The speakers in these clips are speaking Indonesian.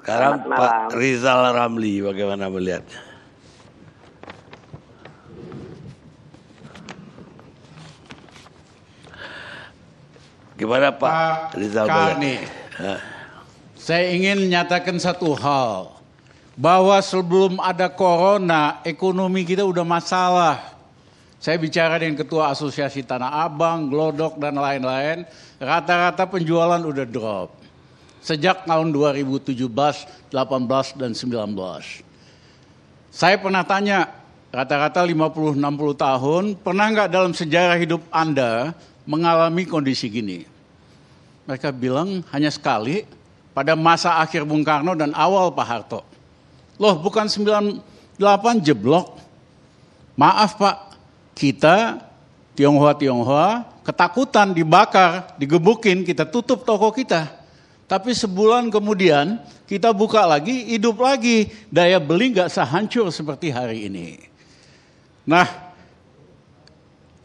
Sekarang. Pak Rizal Ramli bagaimana melihatnya? Gimana Pak, Pak Rizal Kani. Hah? Saya ingin menyatakan satu hal. Bahwa sebelum ada corona, ekonomi kita udah masalah. Saya bicara dengan Ketua Asosiasi Tanah Abang, Glodok, dan lain-lain. Rata-rata penjualan udah drop. Sejak tahun 2017, 18, dan 19. Saya pernah tanya, rata-rata 50-60 tahun, pernah nggak dalam sejarah hidup Anda mengalami kondisi gini? Mereka bilang hanya sekali pada masa akhir Bung Karno dan awal Pak Harto. Loh bukan 98 jeblok. Maaf Pak, kita Tionghoa-Tionghoa ketakutan dibakar, digebukin, kita tutup toko kita. Tapi sebulan kemudian kita buka lagi, hidup lagi. Daya beli nggak sehancur seperti hari ini. Nah,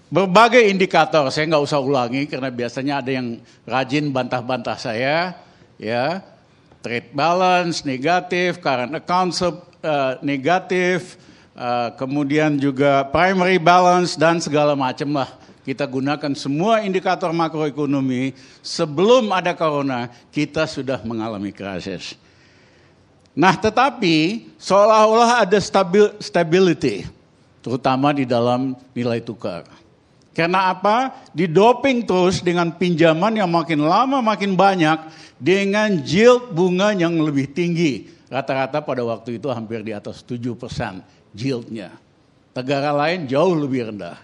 berbagai indikator saya nggak usah ulangi karena biasanya ada yang rajin bantah-bantah saya ya trade balance negatif current account sub- eh, negatif eh, kemudian juga primary balance dan segala macam lah kita gunakan semua indikator makroekonomi sebelum ada corona kita sudah mengalami krisis Nah, tetapi seolah-olah ada stabil, stability, terutama di dalam nilai tukar. Karena apa? Didoping terus dengan pinjaman yang makin lama makin banyak dengan yield bunga yang lebih tinggi. Rata-rata pada waktu itu hampir di atas 7% yieldnya. Negara lain jauh lebih rendah.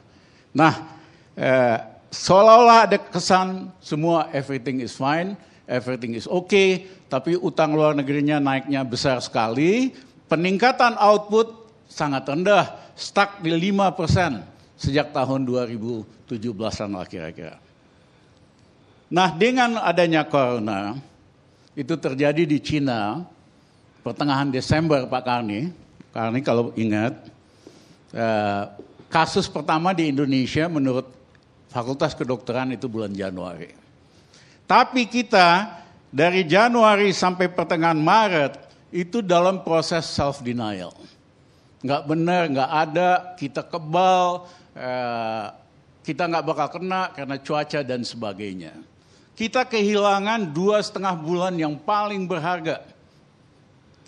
Nah, eh, seolah-olah ada kesan semua everything is fine, everything is okay, tapi utang luar negerinya naiknya besar sekali, peningkatan output sangat rendah, stuck di 5% sejak tahun 2017-an lah kira-kira. Nah dengan adanya corona, itu terjadi di Cina pertengahan Desember Pak Karni. Karni kalau ingat, eh, kasus pertama di Indonesia menurut Fakultas Kedokteran itu bulan Januari. Tapi kita dari Januari sampai pertengahan Maret itu dalam proses self denial. Nggak benar, nggak ada, kita kebal, eh, kita nggak bakal kena karena cuaca dan sebagainya. Kita kehilangan dua setengah bulan yang paling berharga.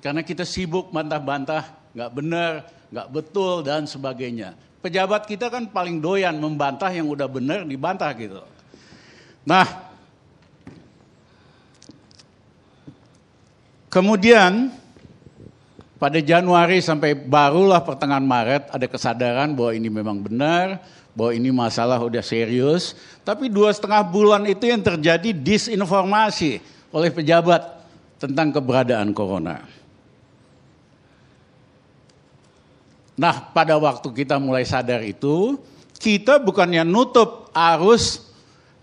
Karena kita sibuk bantah-bantah, nggak benar, nggak betul dan sebagainya. Pejabat kita kan paling doyan membantah yang udah benar dibantah gitu. Nah, kemudian pada Januari sampai barulah pertengahan Maret ada kesadaran bahwa ini memang benar, bahwa ini masalah udah serius. Tapi dua setengah bulan itu yang terjadi disinformasi oleh pejabat tentang keberadaan corona. Nah pada waktu kita mulai sadar itu, kita bukannya nutup arus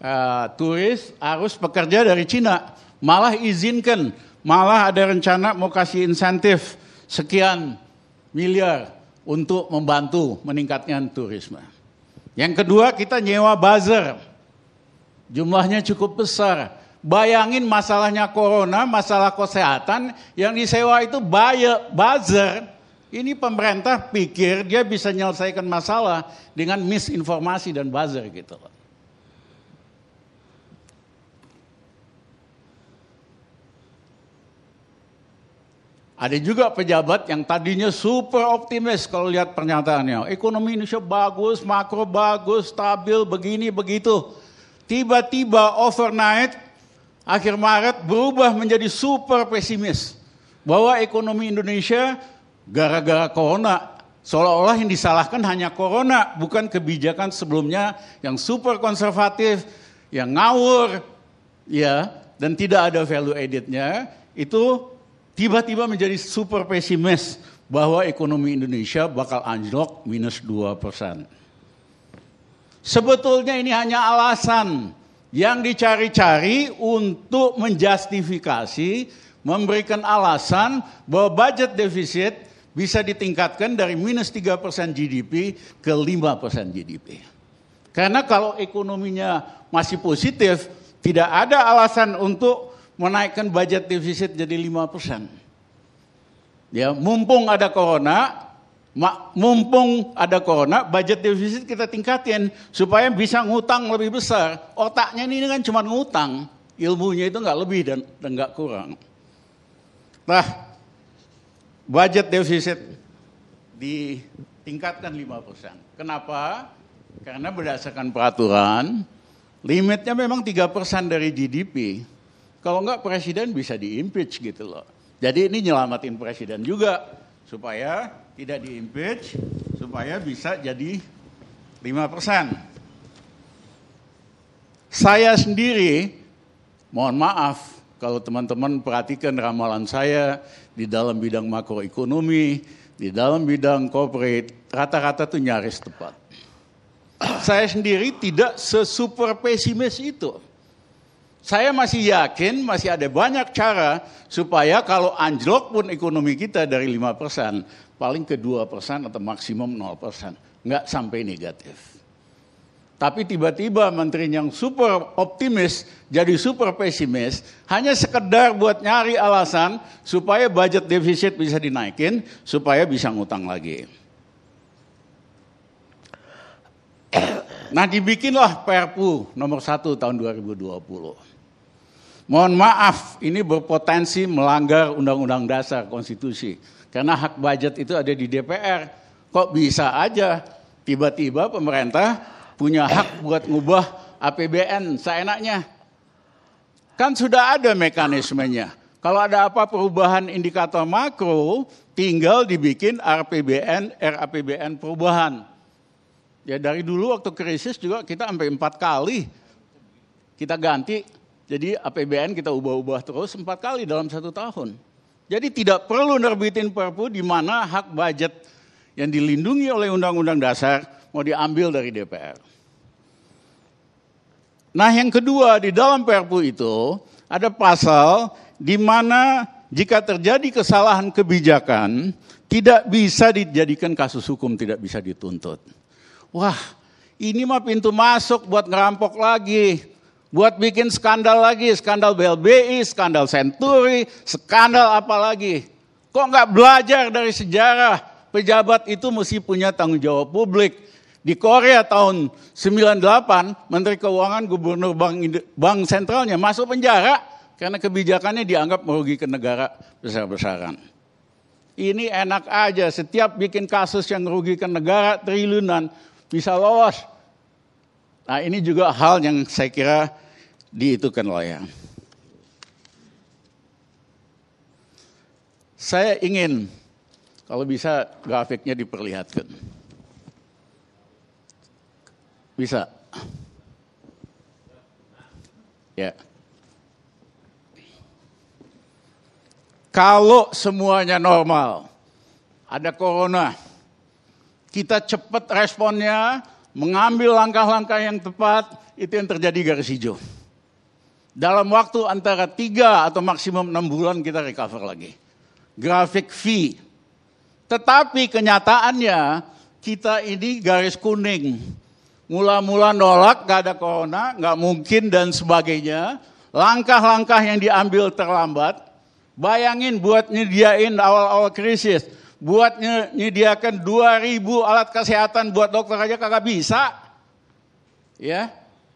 uh, turis, arus pekerja dari Cina. Malah izinkan, malah ada rencana mau kasih insentif sekian miliar untuk membantu meningkatnya turisme. Yang kedua kita nyewa buzzer. Jumlahnya cukup besar. Bayangin masalahnya corona, masalah kesehatan yang disewa itu bayar buzzer. Ini pemerintah pikir dia bisa menyelesaikan masalah dengan misinformasi dan buzzer gitu loh. Ada juga pejabat yang tadinya super optimis kalau lihat pernyataannya. Ekonomi Indonesia bagus, makro bagus, stabil, begini, begitu. Tiba-tiba overnight, akhir Maret berubah menjadi super pesimis. Bahwa ekonomi Indonesia gara-gara corona, seolah-olah yang disalahkan hanya corona, bukan kebijakan sebelumnya yang super konservatif, yang ngawur, ya, dan tidak ada value added-nya, itu tiba-tiba menjadi super pesimis bahwa ekonomi Indonesia bakal anjlok minus 2 persen. Sebetulnya ini hanya alasan yang dicari-cari untuk menjustifikasi, memberikan alasan bahwa budget defisit bisa ditingkatkan dari minus 3 persen GDP ke 5 persen GDP. Karena kalau ekonominya masih positif, tidak ada alasan untuk menaikkan budget defisit jadi 5%. Ya, mumpung ada corona, mumpung ada corona, budget defisit kita tingkatin supaya bisa ngutang lebih besar. Otaknya ini kan cuma ngutang, ilmunya itu nggak lebih dan nggak kurang. Nah, budget defisit ditingkatkan 5%. Kenapa? Karena berdasarkan peraturan, limitnya memang 3% dari GDP. Kalau enggak presiden bisa diimpeach gitu loh. Jadi ini nyelamatin presiden juga supaya tidak diimpeach, supaya bisa jadi 5%. Saya sendiri, mohon maaf kalau teman-teman perhatikan ramalan saya di dalam bidang makroekonomi, di dalam bidang corporate, rata-rata tuh nyaris tepat. Saya sendiri tidak sesuper pesimis itu. Saya masih yakin masih ada banyak cara supaya kalau anjlok pun ekonomi kita dari 5%, paling ke 2% atau maksimum 0%. Nggak sampai negatif. Tapi tiba-tiba menteri yang super optimis jadi super pesimis hanya sekedar buat nyari alasan supaya budget defisit bisa dinaikin supaya bisa ngutang lagi. Nah dibikinlah Perpu nomor 1 tahun 2020. Mohon maaf, ini berpotensi melanggar Undang-Undang Dasar Konstitusi. Karena hak budget itu ada di DPR. Kok bisa aja tiba-tiba pemerintah punya hak buat ngubah APBN seenaknya? Kan sudah ada mekanismenya. Kalau ada apa perubahan indikator makro, tinggal dibikin RPBN, RAPBN perubahan. Ya dari dulu waktu krisis juga kita sampai empat kali kita ganti jadi APBN kita ubah-ubah terus empat kali dalam satu tahun. Jadi tidak perlu nerbitin perpu di mana hak budget yang dilindungi oleh Undang-Undang Dasar mau diambil dari DPR. Nah yang kedua di dalam perpu itu ada pasal di mana jika terjadi kesalahan kebijakan tidak bisa dijadikan kasus hukum, tidak bisa dituntut. Wah, ini mah pintu masuk buat ngerampok lagi buat bikin skandal lagi, skandal BLBI, skandal Senturi, skandal apa lagi. Kok nggak belajar dari sejarah? Pejabat itu mesti punya tanggung jawab publik. Di Korea tahun 98, Menteri Keuangan Gubernur Bank, Bank Sentralnya masuk penjara karena kebijakannya dianggap merugikan negara besar-besaran. Ini enak aja, setiap bikin kasus yang merugikan negara triliunan bisa lolos Nah ini juga hal yang saya kira diitukan layak. Saya ingin kalau bisa grafiknya diperlihatkan. Bisa. Ya. Kalau semuanya normal, ada corona, kita cepat responnya, mengambil langkah-langkah yang tepat, itu yang terjadi garis hijau. Dalam waktu antara tiga atau maksimum enam bulan kita recover lagi. Grafik V. Tetapi kenyataannya kita ini garis kuning. Mula-mula nolak, gak ada corona, gak mungkin dan sebagainya. Langkah-langkah yang diambil terlambat. Bayangin buat nyediain awal-awal krisis buat menyediakan 2000 alat kesehatan buat dokter aja kagak bisa. Ya.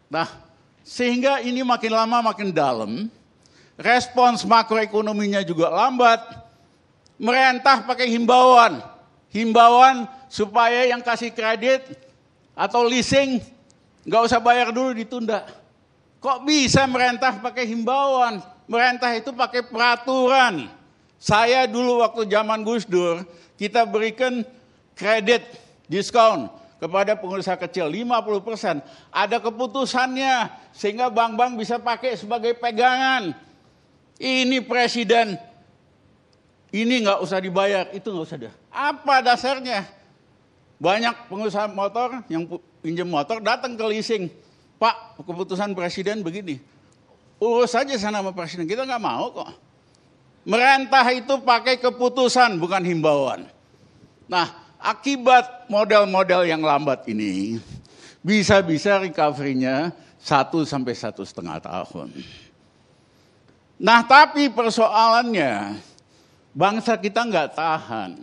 Nah, sehingga ini makin lama makin dalam. Respons makroekonominya juga lambat. Merentah pakai himbauan. Himbauan supaya yang kasih kredit atau leasing nggak usah bayar dulu ditunda. Kok bisa merentah pakai himbauan? Merentah itu pakai peraturan. Saya dulu waktu zaman Gus Dur, kita berikan kredit diskon kepada pengusaha kecil 50 persen. Ada keputusannya sehingga bank-bank bisa pakai sebagai pegangan. Ini presiden, ini nggak usah dibayar, itu nggak usah dah. Apa dasarnya? Banyak pengusaha motor yang pinjam motor datang ke leasing. Pak, keputusan presiden begini. Urus saja sana sama presiden, kita nggak mau kok. Merentah itu pakai keputusan bukan himbauan. Nah, akibat model-model yang lambat ini, bisa-bisa recovery-nya satu sampai satu setengah tahun. Nah, tapi persoalannya, Bangsa kita nggak tahan.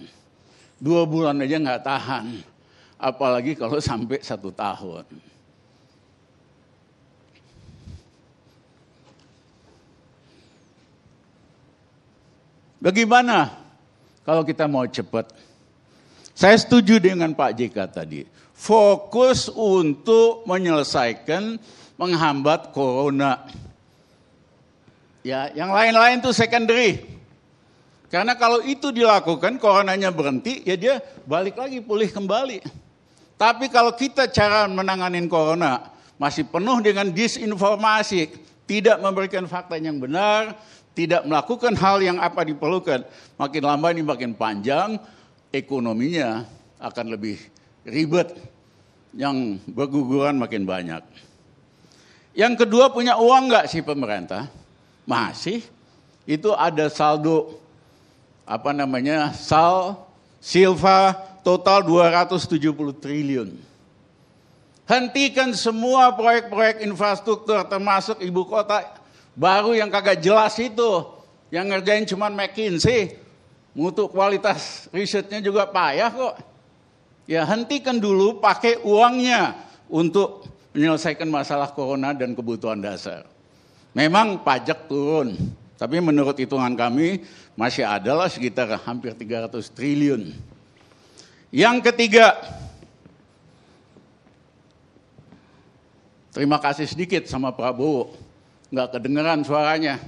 Dua bulan aja nggak tahan. Apalagi kalau sampai satu tahun. Bagaimana kalau kita mau cepat? Saya setuju dengan Pak JK tadi. Fokus untuk menyelesaikan menghambat corona. Ya, yang lain-lain itu secondary. Karena kalau itu dilakukan, coronanya berhenti, ya dia balik lagi pulih kembali. Tapi kalau kita cara menanganin corona masih penuh dengan disinformasi, tidak memberikan fakta yang benar, tidak melakukan hal yang apa diperlukan, makin lama ini makin panjang, ekonominya akan lebih ribet, yang berguguran makin banyak. Yang kedua punya uang nggak sih pemerintah? Masih. Itu ada saldo apa namanya sal silva total 270 triliun. Hentikan semua proyek-proyek infrastruktur termasuk ibu kota baru yang kagak jelas itu. Yang ngerjain cuma McKinsey. Mutu kualitas risetnya juga payah kok. Ya hentikan dulu pakai uangnya untuk menyelesaikan masalah corona dan kebutuhan dasar. Memang pajak turun, tapi menurut hitungan kami masih adalah sekitar hampir 300 triliun. Yang ketiga, terima kasih sedikit sama Prabowo, nggak kedengeran suaranya,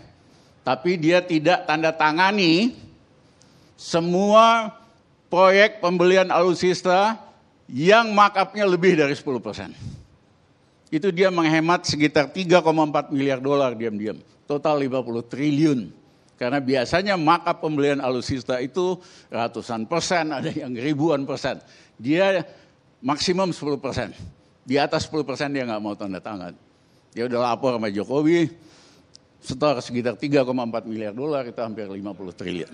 tapi dia tidak tanda tangani semua proyek pembelian alutsista yang markupnya lebih dari 10 persen itu dia menghemat sekitar 3,4 miliar dolar diam-diam. Total 50 triliun. Karena biasanya maka pembelian alutsista itu ratusan persen, ada yang ribuan persen. Dia maksimum 10 persen. Di atas 10 persen dia nggak mau tanda tangan. Dia udah lapor sama Jokowi, setor sekitar 3,4 miliar dolar, itu hampir 50 triliun.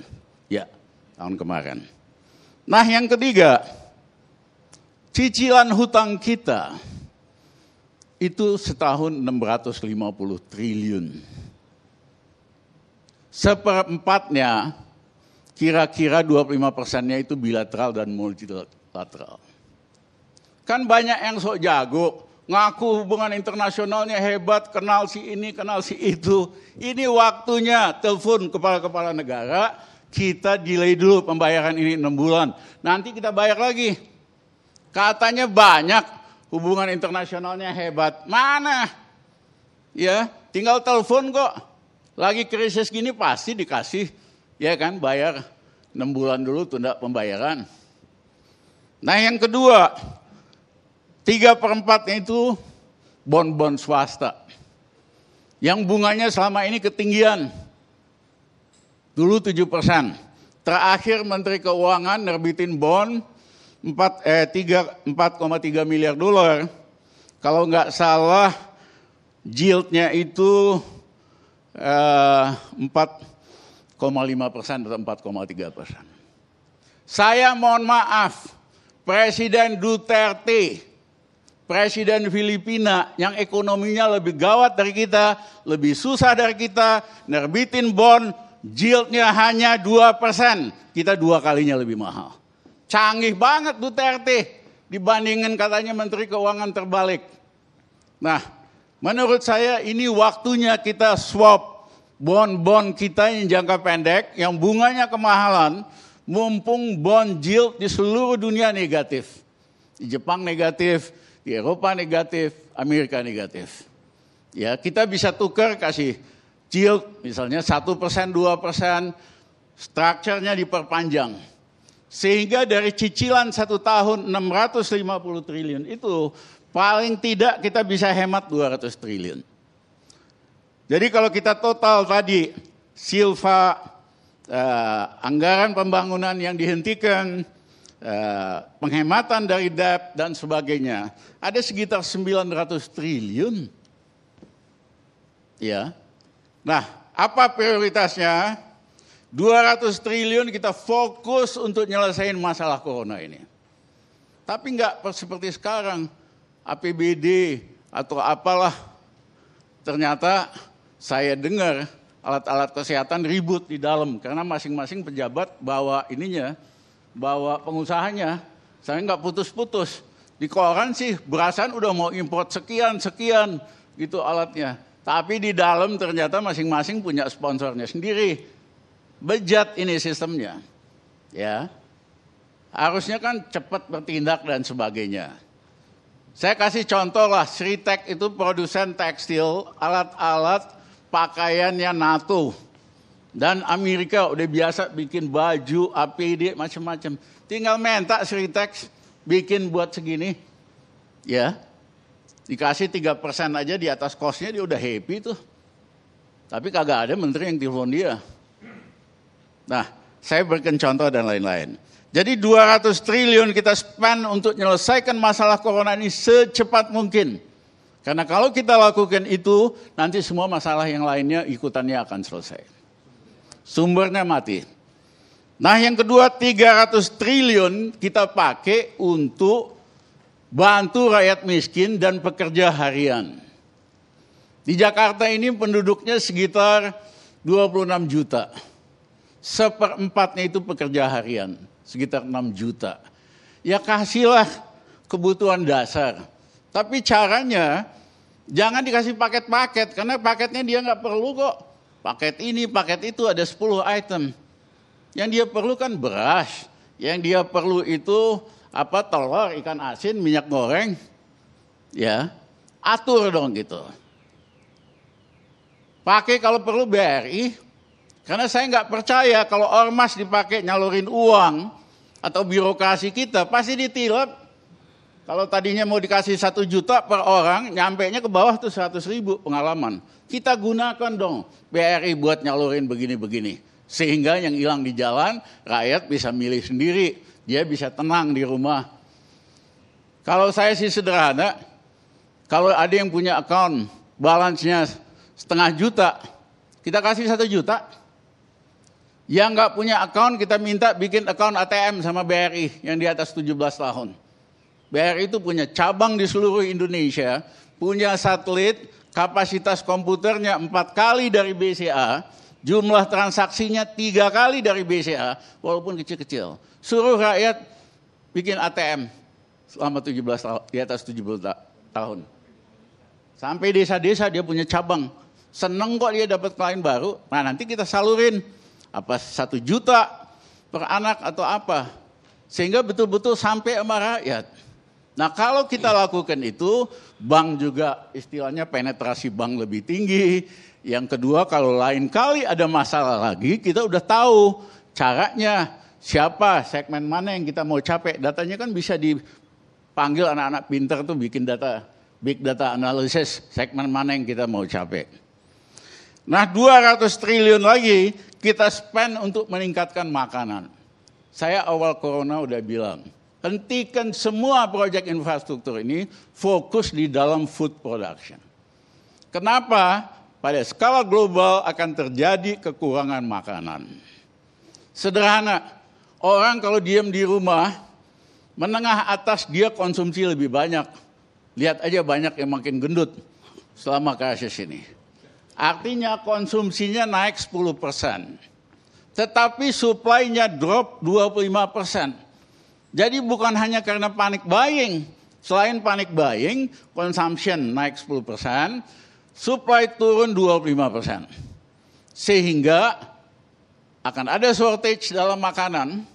Ya, tahun kemarin. Nah yang ketiga, cicilan hutang kita itu setahun 650 triliun. Seperempatnya, kira-kira 25 persennya itu bilateral dan multilateral. Kan banyak yang sok jago, ngaku hubungan internasionalnya hebat, kenal si ini, kenal si itu. Ini waktunya telepon kepala-kepala negara, kita delay dulu pembayaran ini 6 bulan. Nanti kita bayar lagi. Katanya banyak, hubungan internasionalnya hebat. Mana? Ya, tinggal telepon kok. Lagi krisis gini pasti dikasih, ya kan, bayar 6 bulan dulu tunda pembayaran. Nah yang kedua, tiga perempatnya itu bon-bon swasta. Yang bunganya selama ini ketinggian. Dulu 7 persen. Terakhir Menteri Keuangan nerbitin bon 4 eh 3 4,3 miliar dolar. Kalau nggak salah yieldnya itu eh, 4,5 persen atau 4,3 persen. Saya mohon maaf, Presiden Duterte, Presiden Filipina yang ekonominya lebih gawat dari kita, lebih susah dari kita, nerbitin bond, yieldnya hanya 2 persen. Kita dua kalinya lebih mahal. Canggih banget Duterte dibandingkan katanya Menteri Keuangan terbalik. Nah, menurut saya ini waktunya kita swap bond-bond kita yang jangka pendek, yang bunganya kemahalan, mumpung bond yield di seluruh dunia negatif. Di Jepang negatif, di Eropa negatif, Amerika negatif. Ya, kita bisa tukar kasih yield misalnya 1%, 2%, strukturnya diperpanjang. Sehingga dari cicilan satu tahun 650 triliun itu paling tidak kita bisa hemat 200 triliun. Jadi kalau kita total tadi silva uh, anggaran pembangunan yang dihentikan, uh, penghematan dari debt dan sebagainya, ada sekitar 900 triliun. Ya. Nah, apa prioritasnya? 200 triliun kita fokus untuk nyelesain masalah corona ini. Tapi nggak seperti sekarang, APBD atau apalah. Ternyata saya dengar alat-alat kesehatan ribut di dalam karena masing-masing pejabat bawa ininya, bawa pengusahanya. Saya nggak putus-putus. Di koran sih berasan udah mau import sekian sekian gitu alatnya. Tapi di dalam ternyata masing-masing punya sponsornya sendiri. Bejat ini sistemnya. Ya. Harusnya kan cepat bertindak dan sebagainya. Saya kasih contoh lah, Sritek itu produsen tekstil, alat-alat pakaiannya NATO. Dan Amerika udah biasa bikin baju, APD, macam-macam. Tinggal minta Sritek bikin buat segini. Ya, dikasih 3% aja di atas kosnya dia udah happy tuh. Tapi kagak ada menteri yang telepon dia. Nah, saya berikan contoh dan lain-lain. Jadi 200 triliun kita spend untuk menyelesaikan masalah corona ini secepat mungkin. Karena kalau kita lakukan itu, nanti semua masalah yang lainnya ikutannya akan selesai. Sumbernya mati. Nah yang kedua 300 triliun kita pakai untuk bantu rakyat miskin dan pekerja harian. Di Jakarta ini penduduknya sekitar 26 juta. Seperempatnya itu pekerja harian sekitar 6 juta. Ya kasihlah kebutuhan dasar. Tapi caranya jangan dikasih paket-paket karena paketnya dia nggak perlu kok. Paket ini, paket itu ada 10 item. Yang dia perlu kan beras. Yang dia perlu itu apa telur, ikan asin, minyak goreng. Ya, atur dong gitu. Pakai kalau perlu BRI, karena saya nggak percaya kalau ormas dipakai nyalurin uang, atau birokrasi kita pasti ditilap. Kalau tadinya mau dikasih satu juta per orang, nyampe nya ke bawah tuh seratus ribu pengalaman. Kita gunakan dong BRI buat nyalurin begini-begini. Sehingga yang hilang di jalan, rakyat bisa milih sendiri. Dia bisa tenang di rumah. Kalau saya sih sederhana, kalau ada yang punya account, balance-nya setengah juta, kita kasih satu juta, yang nggak punya account kita minta bikin account ATM sama BRI yang di atas 17 tahun. BRI itu punya cabang di seluruh Indonesia, punya satelit, kapasitas komputernya empat kali dari BCA, jumlah transaksinya tiga kali dari BCA, walaupun kecil-kecil. Suruh rakyat bikin ATM selama 17 tahun, di atas 17 tahun. Sampai desa-desa dia punya cabang. Seneng kok dia dapat klien baru. Nah nanti kita salurin apa satu juta per anak atau apa. Sehingga betul-betul sampai sama rakyat. Nah kalau kita lakukan itu, bank juga istilahnya penetrasi bank lebih tinggi. Yang kedua kalau lain kali ada masalah lagi, kita udah tahu caranya siapa, segmen mana yang kita mau capek. Datanya kan bisa dipanggil anak-anak pinter tuh bikin data, big data analysis, segmen mana yang kita mau capek. Nah 200 triliun lagi kita spend untuk meningkatkan makanan. Saya awal corona udah bilang, hentikan semua proyek infrastruktur ini fokus di dalam food production. Kenapa? Pada skala global akan terjadi kekurangan makanan. Sederhana, orang kalau diam di rumah, menengah atas dia konsumsi lebih banyak. Lihat aja banyak yang makin gendut selama krisis ini. Artinya konsumsinya naik 10 persen. Tetapi supply-nya drop 25 persen. Jadi bukan hanya karena panik buying. Selain panik buying, consumption naik 10 persen, supply turun 25 persen. Sehingga akan ada shortage dalam makanan.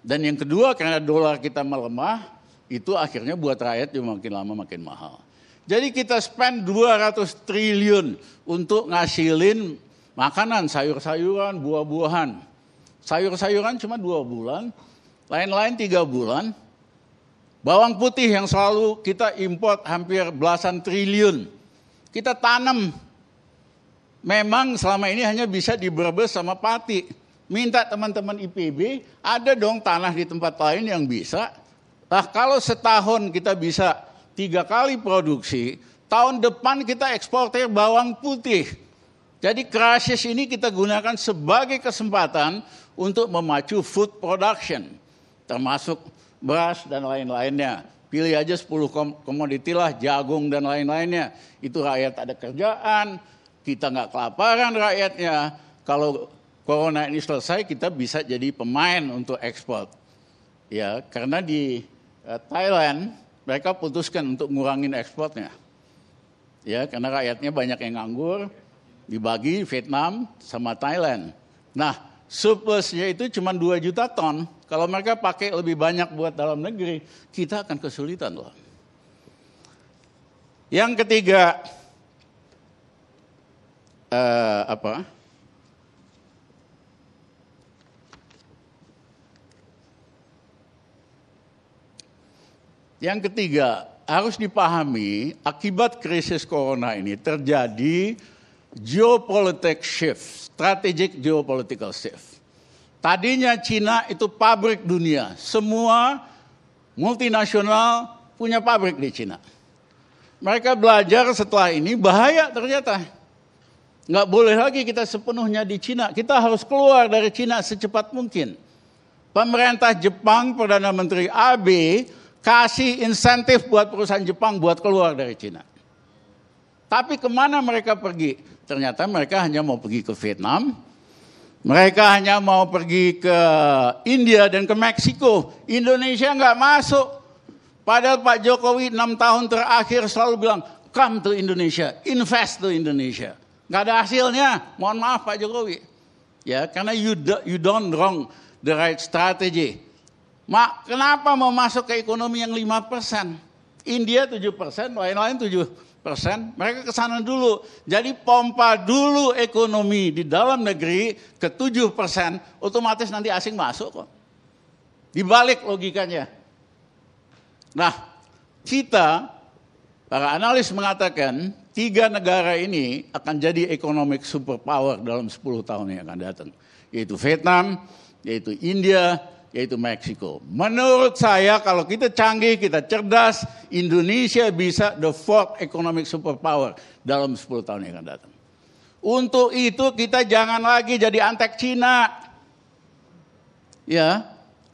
Dan yang kedua karena dolar kita melemah, itu akhirnya buat rakyat juga makin lama makin mahal. Jadi kita spend 200 triliun untuk ngasilin makanan, sayur-sayuran, buah-buahan. Sayur-sayuran cuma dua bulan, lain-lain tiga bulan. Bawang putih yang selalu kita import hampir belasan triliun. Kita tanam. Memang selama ini hanya bisa di sama Pati. Minta teman-teman IPB, ada dong tanah di tempat lain yang bisa. Nah kalau setahun kita bisa tiga kali produksi, tahun depan kita eksportir bawang putih. Jadi krisis ini kita gunakan sebagai kesempatan untuk memacu food production, termasuk beras dan lain-lainnya. Pilih aja 10 komoditi lah, jagung dan lain-lainnya. Itu rakyat ada kerjaan, kita nggak kelaparan rakyatnya. Kalau corona ini selesai, kita bisa jadi pemain untuk ekspor. Ya, karena di uh, Thailand mereka putuskan untuk ngurangin ekspornya. Ya, karena rakyatnya banyak yang nganggur, dibagi Vietnam sama Thailand. Nah, surplusnya itu cuma 2 juta ton. Kalau mereka pakai lebih banyak buat dalam negeri, kita akan kesulitan loh. Yang ketiga, uh, apa? Yang ketiga, harus dipahami akibat krisis corona ini terjadi geopolitical shift, strategic geopolitical shift. Tadinya Cina itu pabrik dunia, semua multinasional punya pabrik di Cina. Mereka belajar setelah ini bahaya ternyata. Nggak boleh lagi kita sepenuhnya di Cina. Kita harus keluar dari Cina secepat mungkin. Pemerintah Jepang, Perdana Menteri Abe, kasih insentif buat perusahaan Jepang buat keluar dari Cina. Tapi ke mana mereka pergi? Ternyata mereka hanya mau pergi ke Vietnam, mereka hanya mau pergi ke India dan ke Meksiko. Indonesia nggak masuk. Padahal Pak Jokowi enam tahun terakhir selalu bilang, come to Indonesia, invest to Indonesia. Nggak ada hasilnya. Mohon maaf Pak Jokowi. Ya, karena you, do, you don't wrong the right strategy. Mak, kenapa mau masuk ke ekonomi yang 5 persen? India 7 persen, lain-lain 7 persen. Mereka ke sana dulu. Jadi pompa dulu ekonomi di dalam negeri ke 7 persen, otomatis nanti asing masuk kok. Dibalik logikanya. Nah, kita, para analis mengatakan, tiga negara ini akan jadi economic superpower dalam 10 tahun yang akan datang. Yaitu Vietnam, yaitu India, yaitu Meksiko. Menurut saya kalau kita canggih, kita cerdas, Indonesia bisa the fourth economic superpower dalam 10 tahun yang akan datang. Untuk itu kita jangan lagi jadi antek Cina. Ya,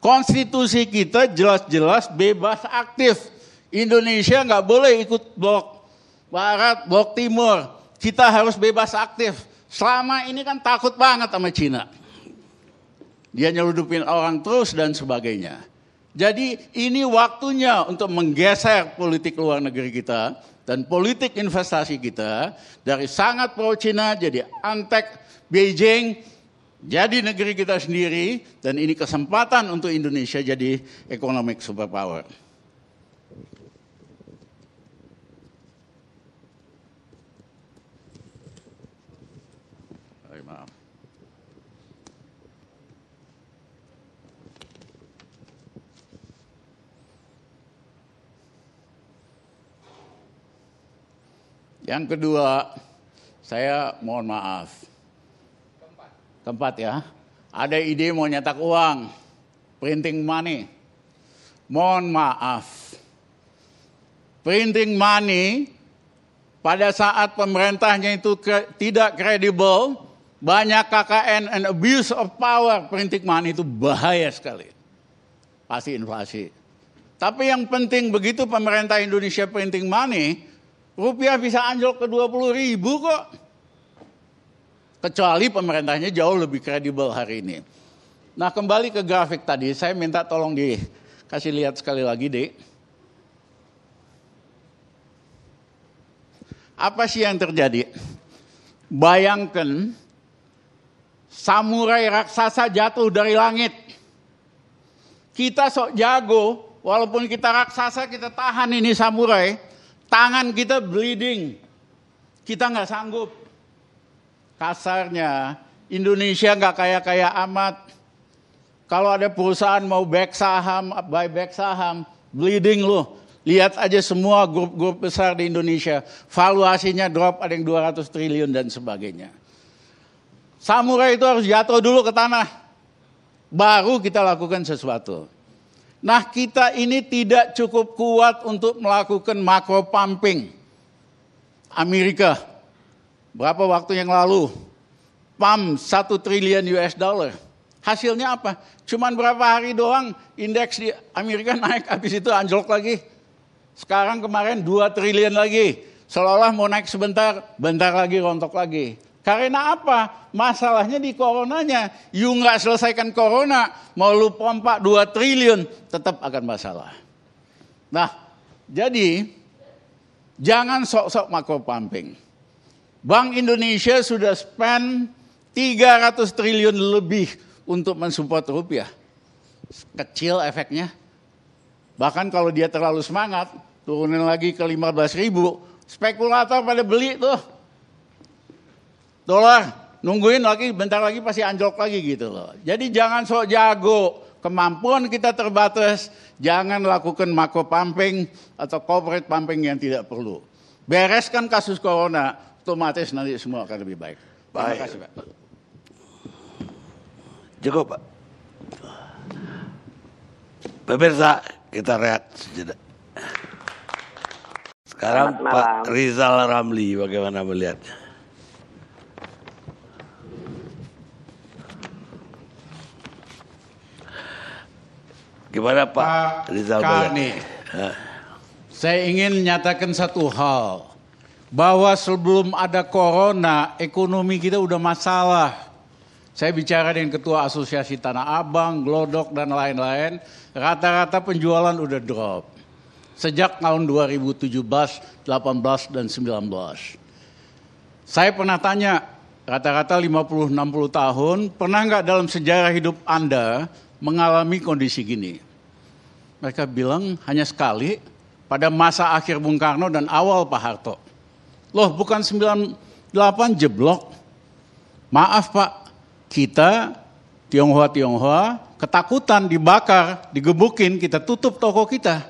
konstitusi kita jelas-jelas bebas aktif. Indonesia nggak boleh ikut blok barat, blok timur. Kita harus bebas aktif. Selama ini kan takut banget sama Cina. Dia nyeludupin orang terus dan sebagainya. Jadi ini waktunya untuk menggeser politik luar negeri kita dan politik investasi kita dari sangat pro Cina jadi antek Beijing jadi negeri kita sendiri dan ini kesempatan untuk Indonesia jadi economic superpower. Yang kedua, saya mohon maaf. Keempat. Ya. Ada ide mau nyetak uang, printing money. Mohon maaf. Printing money pada saat pemerintahnya itu tidak kredibel, banyak KKN and abuse of power, printing money itu bahaya sekali. Pasti inflasi. Tapi yang penting begitu pemerintah Indonesia printing money, Rupiah bisa anjlok ke 20 ribu kok. Kecuali pemerintahnya jauh lebih kredibel hari ini. Nah kembali ke grafik tadi, saya minta tolong dikasih lihat sekali lagi deh. Apa sih yang terjadi? Bayangkan samurai raksasa jatuh dari langit. Kita sok jago, walaupun kita raksasa kita tahan ini samurai Tangan kita bleeding. Kita nggak sanggup. Kasarnya, Indonesia nggak kaya-kaya amat. Kalau ada perusahaan mau back saham, buy back saham, bleeding loh. Lihat aja semua grup-grup besar di Indonesia. Valuasinya drop ada yang 200 triliun dan sebagainya. Samurai itu harus jatuh dulu ke tanah. Baru kita lakukan sesuatu. Nah kita ini tidak cukup kuat untuk melakukan makro pumping. Amerika, berapa waktu yang lalu, pump satu triliun US dollar. Hasilnya apa? Cuman berapa hari doang indeks di Amerika naik, habis itu anjlok lagi. Sekarang kemarin 2 triliun lagi. Seolah-olah mau naik sebentar, bentar lagi rontok lagi. Karena apa? Masalahnya di coronanya. You nggak selesaikan corona, mau lu pompa 2 triliun, tetap akan masalah. Nah, jadi jangan sok-sok makro pumping. Bank Indonesia sudah spend 300 triliun lebih untuk mensupport rupiah. Kecil efeknya. Bahkan kalau dia terlalu semangat, turunin lagi ke 15 ribu, spekulator pada beli tuh dolar nungguin lagi bentar lagi pasti anjlok lagi gitu loh. Jadi jangan sok jago, kemampuan kita terbatas, jangan lakukan makro pumping atau corporate pumping yang tidak perlu. Bereskan kasus corona, otomatis nanti semua akan lebih baik. Terima Baik. kasih Pak. Cukup, Pak. Pemirsa, kita rehat sejenak. Sekarang Pak. Rizal Ramli, bagaimana melihatnya? Gimana Pak, Pak Rizal Kani. Saya ingin menyatakan satu hal. Bahwa sebelum ada corona, ekonomi kita udah masalah. Saya bicara dengan Ketua Asosiasi Tanah Abang, Glodok, dan lain-lain. Rata-rata penjualan udah drop. Sejak tahun 2017, 18, dan 19. Saya pernah tanya, rata-rata 50-60 tahun, pernah nggak dalam sejarah hidup Anda mengalami kondisi gini? Mereka bilang hanya sekali pada masa akhir Bung Karno dan awal Pak Harto. Loh bukan 98 jeblok. Maaf Pak, kita Tionghoa-Tionghoa ketakutan dibakar, digebukin, kita tutup toko kita.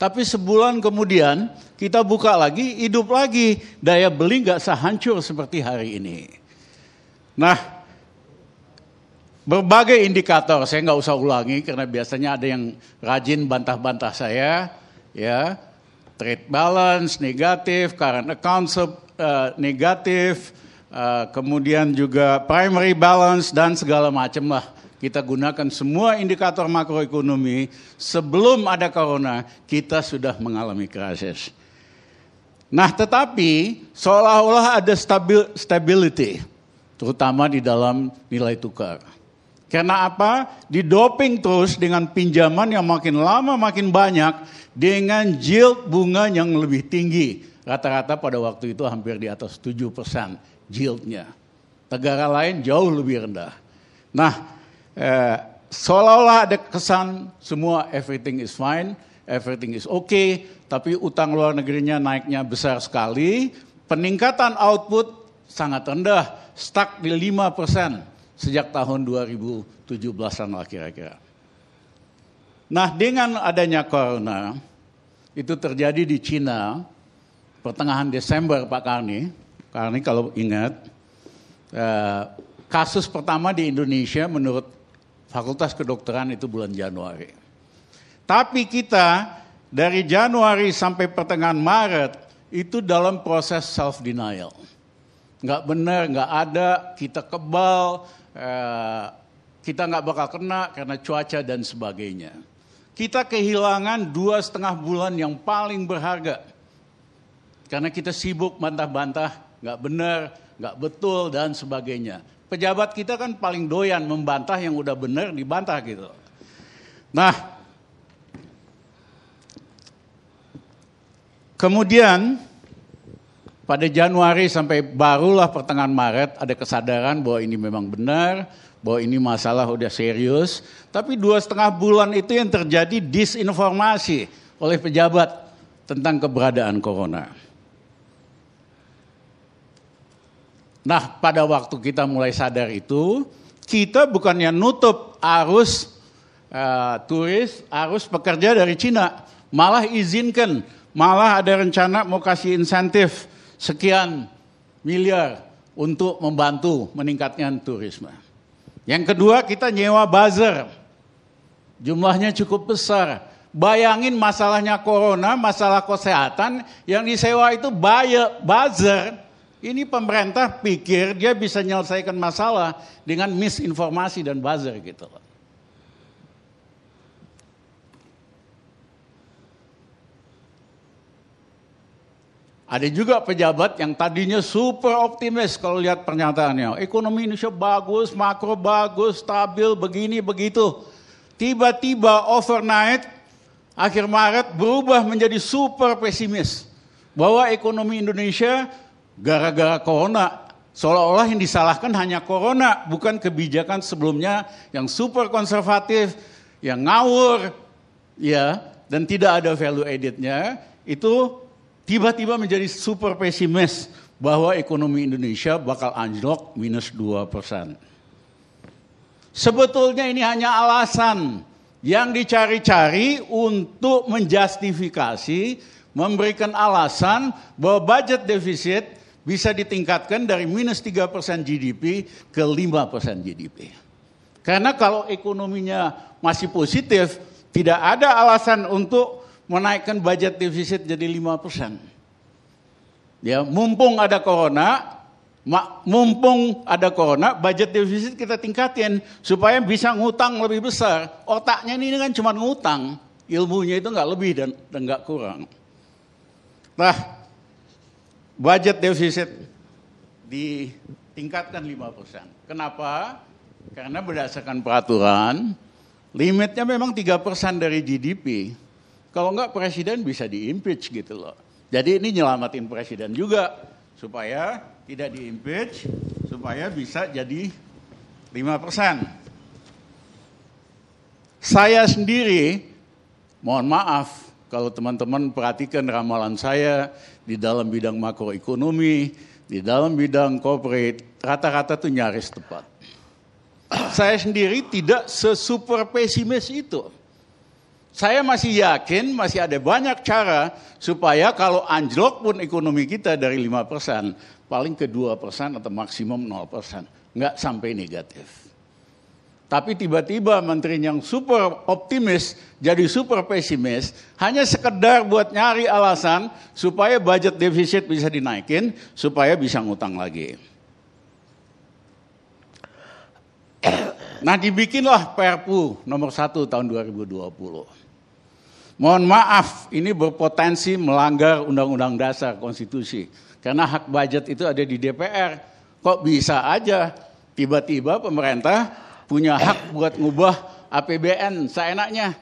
Tapi sebulan kemudian kita buka lagi, hidup lagi. Daya beli nggak sehancur seperti hari ini. Nah, berbagai indikator. Saya nggak usah ulangi karena biasanya ada yang rajin bantah-bantah saya ya. Trade balance negatif current account eh, negatif eh, kemudian juga primary balance dan segala macam lah. Kita gunakan semua indikator makroekonomi. Sebelum ada corona kita sudah mengalami krisis. Nah, tetapi seolah-olah ada stabil, stability, terutama di dalam nilai tukar. Karena apa? Didoping terus dengan pinjaman yang makin lama makin banyak dengan yield bunga yang lebih tinggi. Rata-rata pada waktu itu hampir di atas 7% yieldnya. Negara lain jauh lebih rendah. Nah, eh, seolah-olah ada kesan semua everything is fine, everything is okay, tapi utang luar negerinya naiknya besar sekali, peningkatan output sangat rendah, stuck di 5% sejak tahun 2017-an lah kira-kira. Nah dengan adanya corona, itu terjadi di Cina pertengahan Desember Pak Karni, Karni kalau ingat, eh, kasus pertama di Indonesia menurut Fakultas Kedokteran itu bulan Januari. Tapi kita dari Januari sampai pertengahan Maret itu dalam proses self denial. Nggak benar, nggak ada, kita kebal, eh, kita nggak bakal kena karena cuaca dan sebagainya. Kita kehilangan dua setengah bulan yang paling berharga. Karena kita sibuk bantah-bantah, nggak benar, nggak betul dan sebagainya. Pejabat kita kan paling doyan membantah yang udah benar dibantah gitu. Nah, kemudian pada Januari sampai barulah pertengahan Maret ada kesadaran bahwa ini memang benar, bahwa ini masalah udah serius. Tapi dua setengah bulan itu yang terjadi disinformasi oleh pejabat tentang keberadaan corona. Nah, pada waktu kita mulai sadar itu, kita bukannya nutup arus eh, turis, arus pekerja dari Cina, malah izinkan, malah ada rencana mau kasih insentif sekian miliar untuk membantu meningkatkan turisme. Yang kedua, kita nyewa buzzer. Jumlahnya cukup besar. Bayangin masalahnya corona, masalah kesehatan, yang disewa itu buyer, buzzer. Ini pemerintah pikir dia bisa menyelesaikan masalah dengan misinformasi dan buzzer gitu loh. Ada juga pejabat yang tadinya super optimis kalau lihat pernyataannya. Ekonomi Indonesia bagus, makro bagus, stabil, begini, begitu. Tiba-tiba overnight, akhir Maret berubah menjadi super pesimis. Bahwa ekonomi Indonesia gara-gara corona, seolah-olah yang disalahkan hanya corona, bukan kebijakan sebelumnya yang super konservatif, yang ngawur, ya, dan tidak ada value added-nya, itu tiba-tiba menjadi super pesimis bahwa ekonomi Indonesia bakal anjlok minus 2 persen. Sebetulnya ini hanya alasan yang dicari-cari untuk menjustifikasi, memberikan alasan bahwa budget defisit bisa ditingkatkan dari minus 3 persen GDP ke 5 persen GDP. Karena kalau ekonominya masih positif, tidak ada alasan untuk menaikkan budget defisit jadi 5%. Ya, mumpung ada corona, mumpung ada corona, budget defisit kita tingkatin supaya bisa ngutang lebih besar. Otaknya ini kan cuma ngutang, ilmunya itu nggak lebih dan nggak kurang. Nah, budget defisit ditingkatkan 5%. Kenapa? Karena berdasarkan peraturan, limitnya memang 3% dari GDP. Kalau enggak presiden bisa diimpeach gitu loh. Jadi ini nyelamatin presiden juga supaya tidak diimpeach, supaya bisa jadi 5%. Saya sendiri, mohon maaf kalau teman-teman perhatikan ramalan saya di dalam bidang makroekonomi, di dalam bidang corporate, rata-rata tuh nyaris tepat. Saya sendiri tidak sesuper pesimis itu. Saya masih yakin masih ada banyak cara supaya kalau anjlok pun ekonomi kita dari 5%, paling ke 2% atau maksimum 0%. Nggak sampai negatif. Tapi tiba-tiba menteri yang super optimis jadi super pesimis hanya sekedar buat nyari alasan supaya budget defisit bisa dinaikin supaya bisa ngutang lagi. Nah dibikinlah Perpu nomor 1 tahun 2020. Mohon maaf, ini berpotensi melanggar Undang-Undang Dasar Konstitusi. Karena hak budget itu ada di DPR. Kok bisa aja tiba-tiba pemerintah punya hak buat ngubah APBN seenaknya?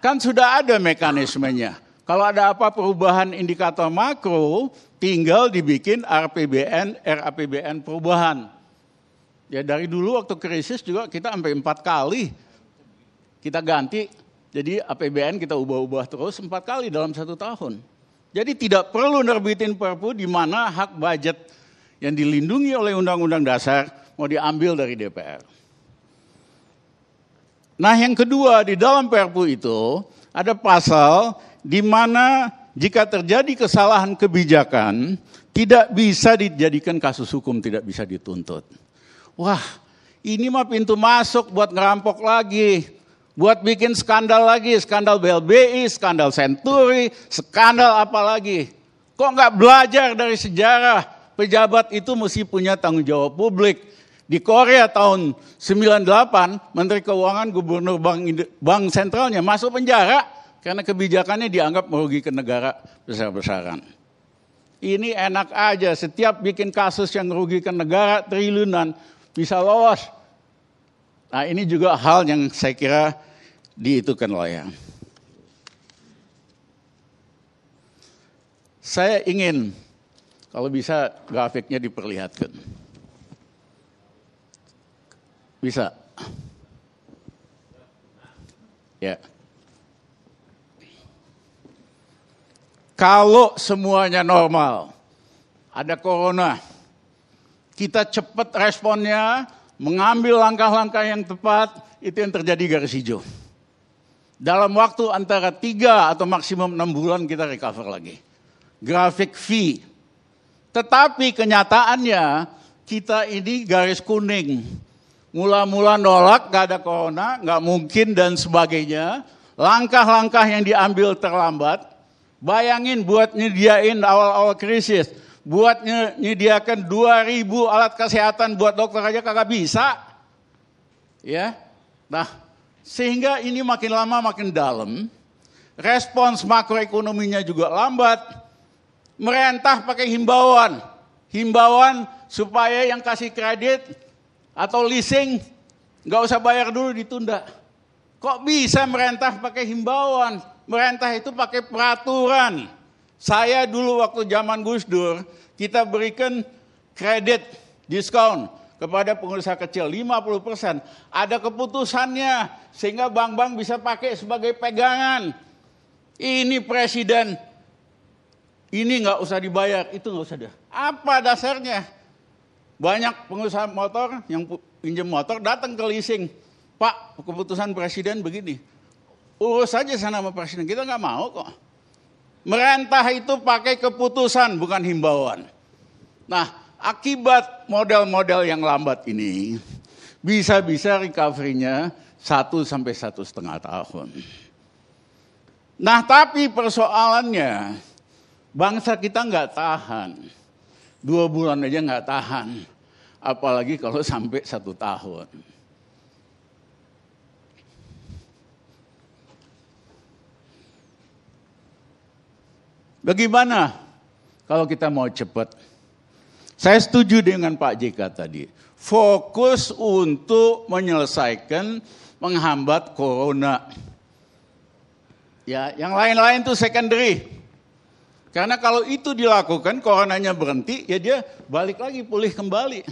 Kan sudah ada mekanismenya. Kalau ada apa perubahan indikator makro, tinggal dibikin RPBN, RAPBN perubahan. Ya dari dulu waktu krisis juga kita sampai empat kali kita ganti jadi APBN kita ubah-ubah terus empat kali dalam satu tahun. Jadi tidak perlu nerbitin perpu di mana hak budget yang dilindungi oleh Undang-Undang Dasar mau diambil dari DPR. Nah yang kedua di dalam perpu itu ada pasal di mana jika terjadi kesalahan kebijakan tidak bisa dijadikan kasus hukum, tidak bisa dituntut. Wah, ini mah pintu masuk buat ngerampok lagi buat bikin skandal lagi, skandal BLBI, skandal Senturi, skandal apa lagi. Kok nggak belajar dari sejarah pejabat itu mesti punya tanggung jawab publik. Di Korea tahun 98, Menteri Keuangan Gubernur Bank, Bank Sentralnya masuk penjara karena kebijakannya dianggap merugikan negara besar-besaran. Ini enak aja, setiap bikin kasus yang merugikan negara triliunan bisa lolos. Nah ini juga hal yang saya kira diitukan loyang. Saya ingin kalau bisa grafiknya diperlihatkan. Bisa. Ya. Kalau semuanya normal, ada corona, kita cepat responnya, mengambil langkah-langkah yang tepat, itu yang terjadi garis hijau. Dalam waktu antara tiga atau maksimum enam bulan kita recover lagi. Grafik V. Tetapi kenyataannya kita ini garis kuning. Mula-mula nolak, gak ada corona, gak mungkin dan sebagainya. Langkah-langkah yang diambil terlambat. Bayangin buat nyediain awal-awal krisis. Buat nyediakan 2000 alat kesehatan buat dokter aja kagak bisa. Ya, Nah, sehingga ini makin lama makin dalam, respons makroekonominya juga lambat, Merentah pakai himbauan. Himbauan supaya yang kasih kredit atau leasing nggak usah bayar dulu ditunda. Kok bisa merentah pakai himbauan? Merentah itu pakai peraturan. Saya dulu waktu zaman Gus Dur, kita berikan kredit diskon kepada pengusaha kecil 50%. Ada keputusannya sehingga bank-bank bisa pakai sebagai pegangan. Ini presiden, ini nggak usah dibayar, itu nggak usah deh. Apa dasarnya? Banyak pengusaha motor yang pinjam motor datang ke leasing. Pak, keputusan presiden begini. Urus saja sana sama presiden, kita nggak mau kok. Merentah itu pakai keputusan, bukan himbauan. Nah, akibat model-model yang lambat ini, bisa-bisa recovery-nya satu sampai satu setengah tahun. Nah tapi persoalannya bangsa kita nggak tahan. Dua bulan aja nggak tahan. Apalagi kalau sampai satu tahun. Bagaimana kalau kita mau cepat? Saya setuju dengan Pak JK tadi. Fokus untuk menyelesaikan menghambat corona Ya, yang lain-lain itu secondary. Karena kalau itu dilakukan, coronanya berhenti, ya dia balik lagi, pulih kembali.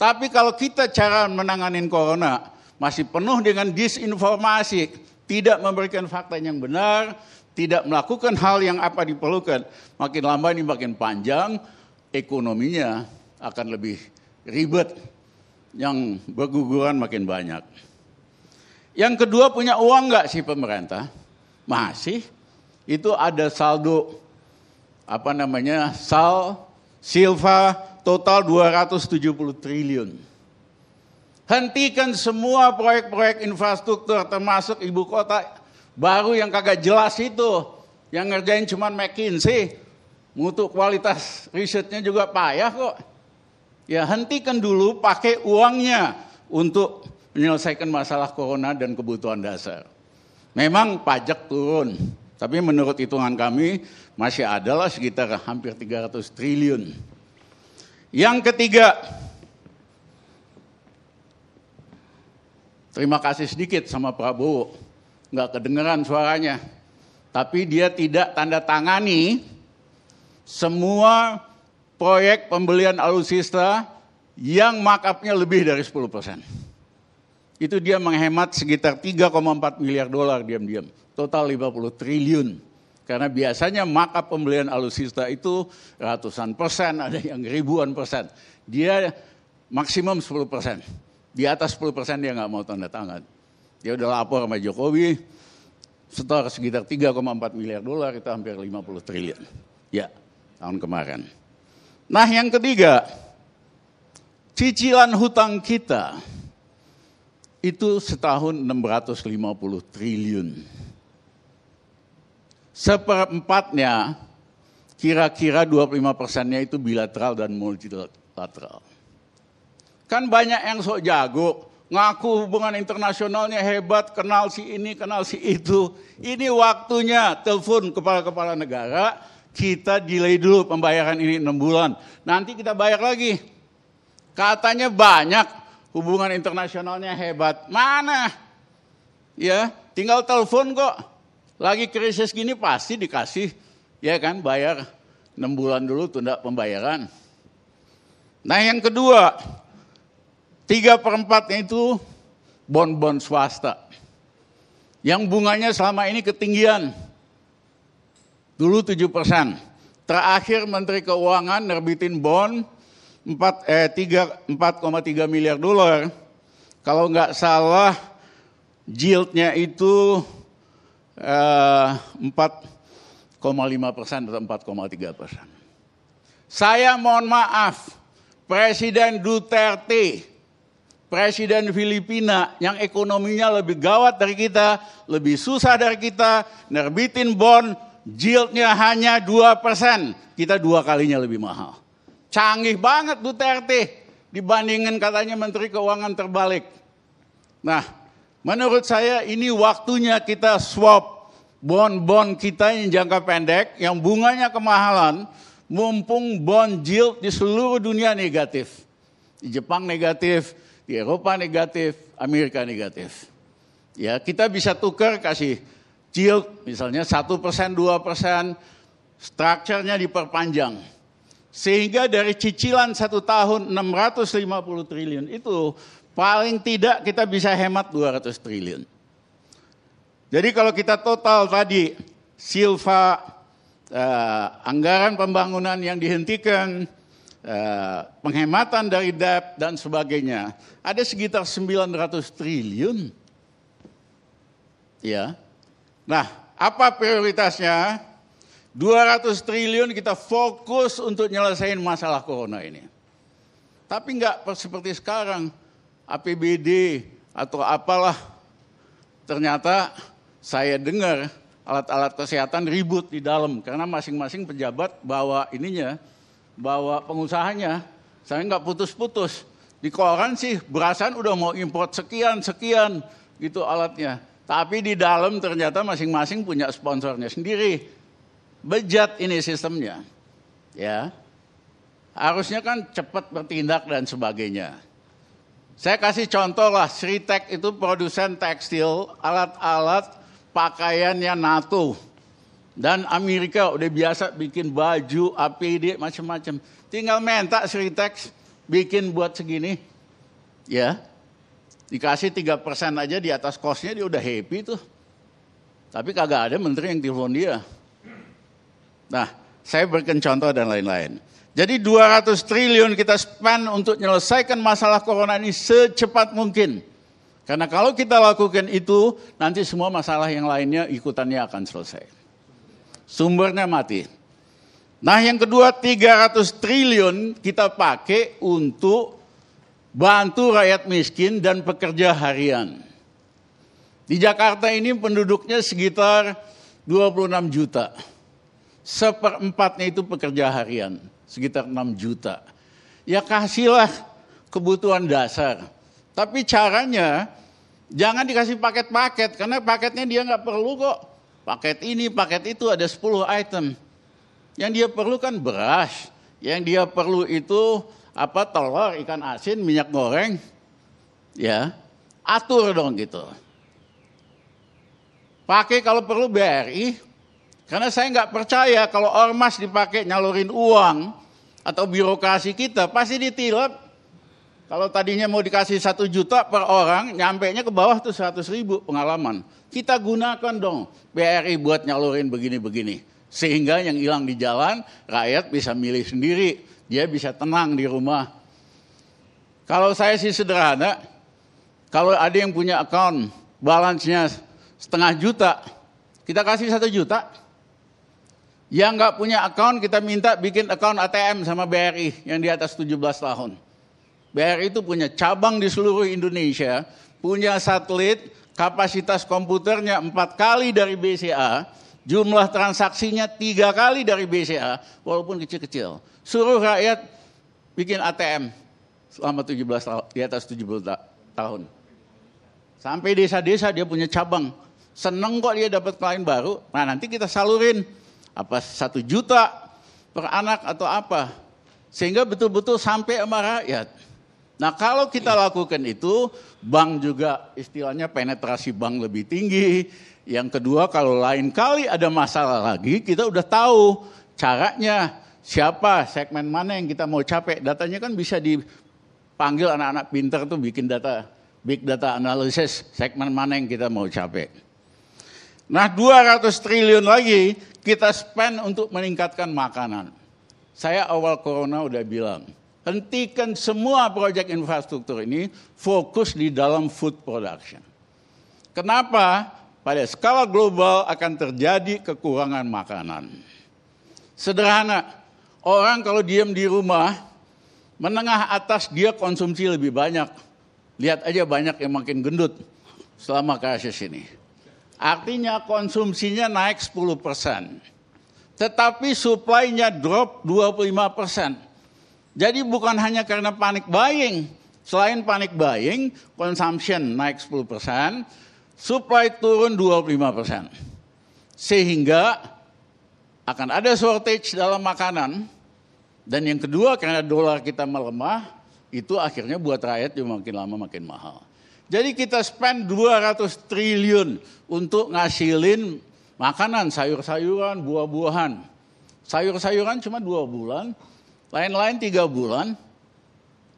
Tapi kalau kita cara menanganin corona masih penuh dengan disinformasi, tidak memberikan fakta yang benar, tidak melakukan hal yang apa diperlukan, makin lama ini makin panjang, ekonominya akan lebih ribet, yang berguguran makin banyak. Yang kedua punya uang nggak sih pemerintah? Masih. Itu ada saldo apa namanya? Sal Silva total 270 triliun. Hentikan semua proyek-proyek infrastruktur termasuk ibu kota baru yang kagak jelas itu. Yang ngerjain cuma McKinsey. Mutu kualitas risetnya juga payah kok. Ya hentikan dulu pakai uangnya untuk menyelesaikan masalah corona dan kebutuhan dasar. Memang pajak turun, tapi menurut hitungan kami masih adalah sekitar hampir 300 triliun. Yang ketiga, terima kasih sedikit sama Prabowo, nggak kedengeran suaranya, tapi dia tidak tanda tangani semua proyek pembelian alutsista yang markupnya lebih dari 10 persen itu dia menghemat sekitar 3,4 miliar dolar diam-diam. Total 50 triliun. Karena biasanya maka pembelian alutsista itu ratusan persen, ada yang ribuan persen. Dia maksimum 10 persen. Di atas 10 persen dia nggak mau tanda tangan. Dia udah lapor sama Jokowi, setor sekitar 3,4 miliar dolar, itu hampir 50 triliun. Ya, tahun kemarin. Nah yang ketiga, cicilan hutang kita itu setahun 650 triliun. Seperempatnya, kira-kira 25 persennya itu bilateral dan multilateral. Kan banyak yang sok jago, ngaku hubungan internasionalnya hebat, kenal si ini, kenal si itu. Ini waktunya telepon kepala-kepala negara, kita delay dulu pembayaran ini 6 bulan. Nanti kita bayar lagi. Katanya banyak, hubungan internasionalnya hebat. Mana? Ya, tinggal telepon kok. Lagi krisis gini pasti dikasih, ya kan, bayar 6 bulan dulu tunda pembayaran. Nah yang kedua, tiga perempatnya itu bon-bon swasta. Yang bunganya selama ini ketinggian. Dulu 7 persen. Terakhir Menteri Keuangan nerbitin bon 4 eh 3 4,3 miliar dolar. Kalau nggak salah yieldnya itu eh, 4,5 persen atau 4,3 persen. Saya mohon maaf, Presiden Duterte, Presiden Filipina yang ekonominya lebih gawat dari kita, lebih susah dari kita, nerbitin bond, yieldnya hanya 2 persen. Kita dua kalinya lebih mahal. Canggih banget Duterte dibandingin katanya Menteri Keuangan terbalik. Nah, menurut saya ini waktunya kita swap bond-bond kita yang jangka pendek, yang bunganya kemahalan, mumpung bond yield di seluruh dunia negatif. Di Jepang negatif, di Eropa negatif, Amerika negatif. Ya, kita bisa tukar kasih yield misalnya 1%, 2%, strukturnya diperpanjang. Sehingga dari cicilan satu tahun 650 triliun itu paling tidak kita bisa hemat 200 triliun. Jadi kalau kita total tadi silva uh, anggaran pembangunan yang dihentikan, penghematan dari debt dan sebagainya, ada sekitar 900 triliun. Ya. Nah, apa prioritasnya? 200 triliun kita fokus untuk nyelesain masalah corona ini. Tapi enggak seperti sekarang, APBD atau apalah. Ternyata saya dengar alat-alat kesehatan ribut di dalam karena masing-masing pejabat bawa ininya, bawa pengusahanya. Saya nggak putus-putus. Di koran sih berasan udah mau import sekian sekian gitu alatnya. Tapi di dalam ternyata masing-masing punya sponsornya sendiri. Bejat ini sistemnya. Ya. Harusnya kan cepat bertindak dan sebagainya. Saya kasih contoh lah, Sritek itu produsen tekstil, alat-alat pakaiannya NATO. Dan Amerika udah biasa bikin baju, APD, macam-macam. Tinggal minta Sritex bikin buat segini. Ya, dikasih 3% aja di atas kosnya dia udah happy tuh. Tapi kagak ada menteri yang telepon dia. Nah, saya berikan contoh dan lain-lain. Jadi 200 triliun kita spend untuk menyelesaikan masalah corona ini secepat mungkin. Karena kalau kita lakukan itu, nanti semua masalah yang lainnya ikutannya akan selesai. Sumbernya mati. Nah yang kedua 300 triliun kita pakai untuk bantu rakyat miskin dan pekerja harian. Di Jakarta ini penduduknya sekitar 26 juta. Seperempatnya itu pekerja harian, sekitar 6 juta. Ya kasihlah kebutuhan dasar tapi caranya jangan dikasih paket-paket karena paketnya dia nggak perlu kok. Paket ini, paket itu ada 10 item. Yang dia perlu kan beras. Yang dia perlu itu apa telur, ikan asin, minyak goreng. Ya, atur dong gitu. Pakai kalau perlu BRI, karena saya nggak percaya kalau ormas dipakai nyalurin uang atau birokrasi kita pasti ditilap kalau tadinya mau dikasih satu juta per orang, nyampe nya ke bawah tuh seratus ribu pengalaman. Kita gunakan dong BRI buat nyalurin begini-begini. Sehingga yang hilang di jalan, rakyat bisa milih sendiri. Dia bisa tenang di rumah. Kalau saya sih sederhana, kalau ada yang punya account, balance-nya setengah juta, kita kasih satu juta. Yang nggak punya account, kita minta bikin account ATM sama BRI yang di atas 17 tahun. BRI itu punya cabang di seluruh Indonesia, punya satelit, kapasitas komputernya empat kali dari BCA, jumlah transaksinya tiga kali dari BCA, walaupun kecil-kecil. Suruh rakyat bikin ATM selama 17 tahun, di atas 70 tahun. Sampai desa-desa dia punya cabang. Seneng kok dia dapat klien baru. Nah nanti kita salurin apa satu juta per anak atau apa. Sehingga betul-betul sampai sama rakyat. Nah kalau kita lakukan itu, bank juga istilahnya penetrasi bank lebih tinggi. Yang kedua kalau lain kali ada masalah lagi, kita udah tahu caranya siapa, segmen mana yang kita mau capek. Datanya kan bisa dipanggil anak-anak pinter tuh bikin data, big data analysis, segmen mana yang kita mau capek. Nah 200 triliun lagi kita spend untuk meningkatkan makanan. Saya awal corona udah bilang, hentikan semua proyek infrastruktur ini fokus di dalam food production. Kenapa? Pada skala global akan terjadi kekurangan makanan. Sederhana, orang kalau diam di rumah, menengah atas dia konsumsi lebih banyak. Lihat aja banyak yang makin gendut selama krisis ini. Artinya konsumsinya naik 10 persen. Tetapi supply-nya drop 25 persen. Jadi bukan hanya karena panik buying. Selain panik buying, consumption naik 10%, supply turun 25%. Sehingga akan ada shortage dalam makanan. Dan yang kedua karena dolar kita melemah, itu akhirnya buat rakyat juga makin lama makin mahal. Jadi kita spend 200 triliun untuk ngasilin makanan, sayur-sayuran, buah-buahan. Sayur-sayuran cuma dua bulan, lain-lain tiga bulan.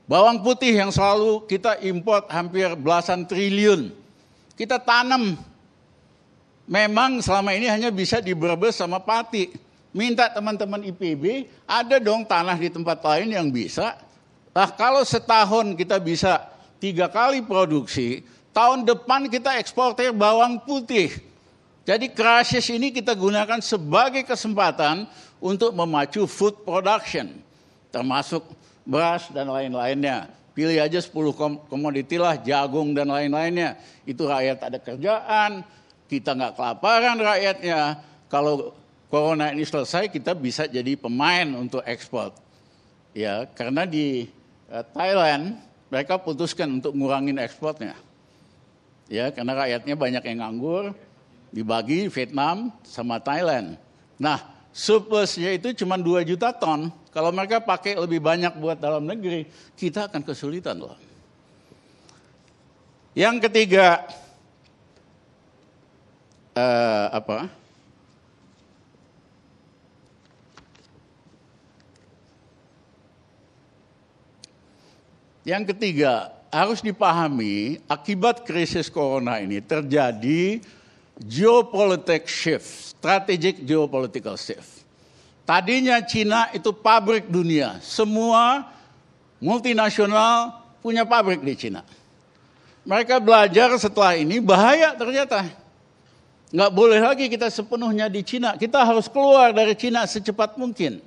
Bawang putih yang selalu kita import hampir belasan triliun. Kita tanam. Memang selama ini hanya bisa di Brebes sama Pati. Minta teman-teman IPB, ada dong tanah di tempat lain yang bisa. Nah kalau setahun kita bisa tiga kali produksi, tahun depan kita eksportir bawang putih. Jadi krisis ini kita gunakan sebagai kesempatan untuk memacu food production, termasuk beras dan lain-lainnya. Pilih aja 10 komoditi lah, jagung dan lain-lainnya. Itu rakyat ada kerjaan, kita nggak kelaparan rakyatnya. Kalau corona ini selesai, kita bisa jadi pemain untuk ekspor. Ya, karena di uh, Thailand mereka putuskan untuk ngurangin ekspornya. Ya, karena rakyatnya banyak yang nganggur, dibagi Vietnam sama Thailand. Nah, surplusnya itu cuma 2 juta ton. Kalau mereka pakai lebih banyak buat dalam negeri, kita akan kesulitan loh. Yang ketiga, uh, apa? Yang ketiga, harus dipahami akibat krisis corona ini terjadi geopolitical shift, strategic geopolitical shift. Tadinya Cina itu pabrik dunia, semua multinasional punya pabrik di Cina. Mereka belajar setelah ini bahaya ternyata. Nggak boleh lagi kita sepenuhnya di Cina, kita harus keluar dari Cina secepat mungkin.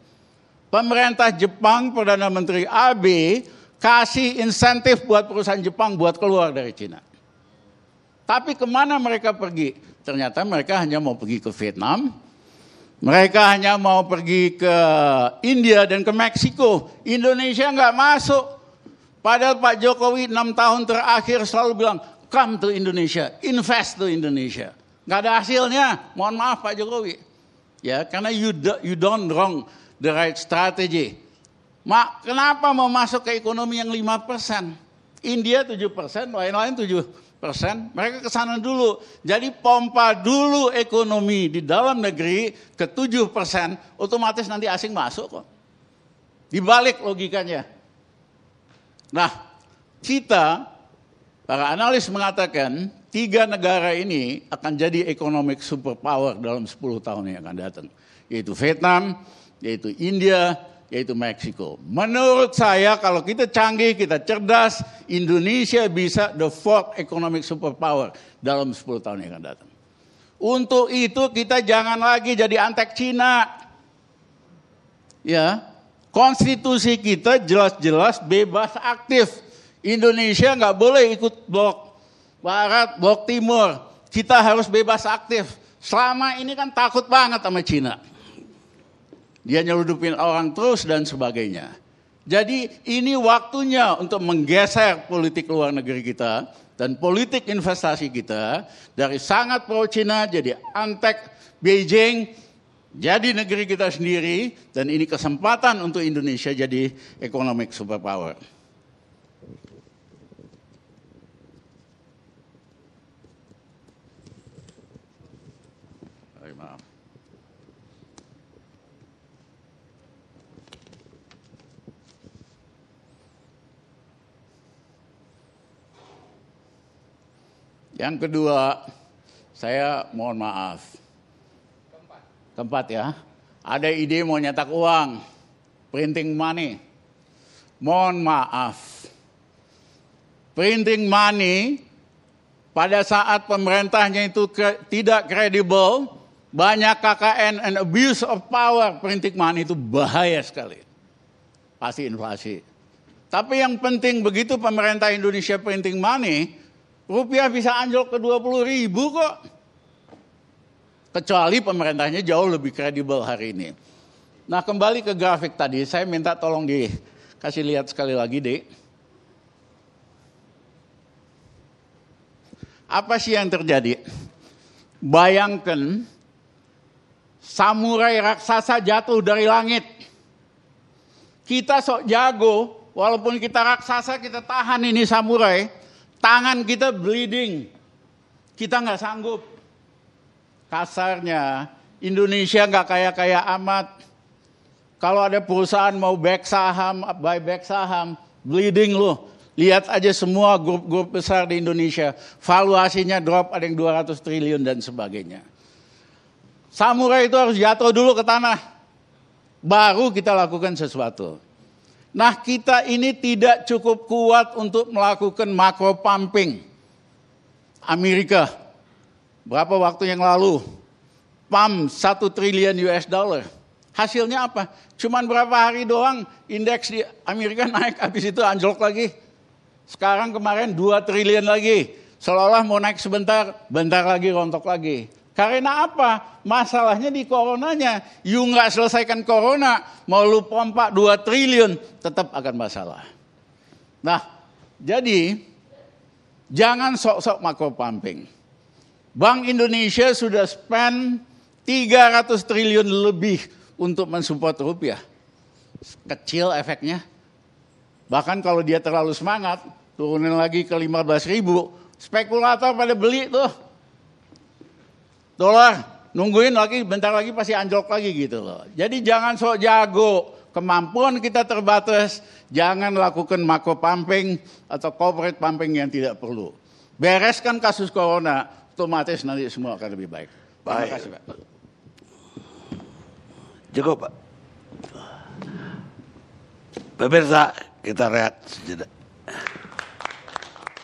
Pemerintah Jepang, Perdana Menteri Abe, kasih insentif buat perusahaan Jepang buat keluar dari Cina. Tapi ke mana mereka pergi? Ternyata mereka hanya mau pergi ke Vietnam, mereka hanya mau pergi ke India dan ke Meksiko. Indonesia nggak masuk. Padahal Pak Jokowi enam tahun terakhir selalu bilang, come to Indonesia, invest to Indonesia. Nggak ada hasilnya, mohon maaf Pak Jokowi. Ya, karena you, do, you don't wrong the right strategy. Mak, kenapa mau masuk ke ekonomi yang 5 persen? India 7 persen, lain-lain 7 persen. Mereka ke sana dulu. Jadi pompa dulu ekonomi di dalam negeri ke 7 persen, otomatis nanti asing masuk kok. Dibalik logikanya. Nah, kita, para analis mengatakan, tiga negara ini akan jadi economic superpower dalam 10 tahun yang akan datang. Yaitu Vietnam, yaitu India, yaitu Meksiko. Menurut saya kalau kita canggih, kita cerdas, Indonesia bisa the fourth economic superpower dalam 10 tahun yang akan datang. Untuk itu kita jangan lagi jadi antek Cina. Ya, konstitusi kita jelas-jelas bebas aktif. Indonesia nggak boleh ikut blok barat, blok timur. Kita harus bebas aktif. Selama ini kan takut banget sama Cina. Dia nyeludupin orang terus dan sebagainya. Jadi ini waktunya untuk menggeser politik luar negeri kita dan politik investasi kita dari sangat pro Cina jadi antek Beijing jadi negeri kita sendiri dan ini kesempatan untuk Indonesia jadi economic superpower. Yang kedua, saya mohon maaf. Keempat. Ya. Ada ide mau nyetak uang, printing money. Mohon maaf. Printing money pada saat pemerintahnya itu tidak kredibel, banyak KKN and abuse of power, printing money itu bahaya sekali. Pasti inflasi. Tapi yang penting begitu pemerintah Indonesia printing money, Rupiah bisa anjlok ke 20 ribu kok. Kecuali pemerintahnya jauh lebih kredibel hari ini. Nah kembali ke grafik tadi, saya minta tolong dikasih lihat sekali lagi deh. Apa sih yang terjadi? Bayangkan samurai raksasa jatuh dari langit. Kita sok jago, walaupun kita raksasa, kita tahan ini samurai, tangan kita bleeding. Kita nggak sanggup. Kasarnya, Indonesia nggak kaya-kaya amat. Kalau ada perusahaan mau back saham, buyback saham, bleeding loh. Lihat aja semua grup-grup besar di Indonesia, valuasinya drop ada yang 200 triliun dan sebagainya. Samurai itu harus jatuh dulu ke tanah, baru kita lakukan sesuatu. Nah kita ini tidak cukup kuat untuk melakukan macro pumping. Amerika, berapa waktu yang lalu, pump 1 triliun US dollar. Hasilnya apa? Cuman berapa hari doang indeks di Amerika naik, habis itu anjlok lagi. Sekarang kemarin 2 triliun lagi. Seolah-olah mau naik sebentar, bentar lagi rontok lagi. Karena apa? Masalahnya di coronanya. You nggak selesaikan corona, mau lu pompa 2 triliun, tetap akan masalah. Nah, jadi jangan sok-sok makro pumping. Bank Indonesia sudah spend 300 triliun lebih untuk mensupport rupiah. Kecil efeknya. Bahkan kalau dia terlalu semangat, turunin lagi ke 15 ribu, spekulator pada beli tuh. Dolar, nungguin lagi, bentar lagi pasti anjlok lagi gitu loh. Jadi jangan sok jago, kemampuan kita terbatas, jangan lakukan macro pumping atau corporate pumping yang tidak perlu. Bereskan kasus corona, otomatis nanti semua akan lebih baik. Terima Baik. kasih Pak. Cukup Pak. Pemirsa, kita rehat sejenak.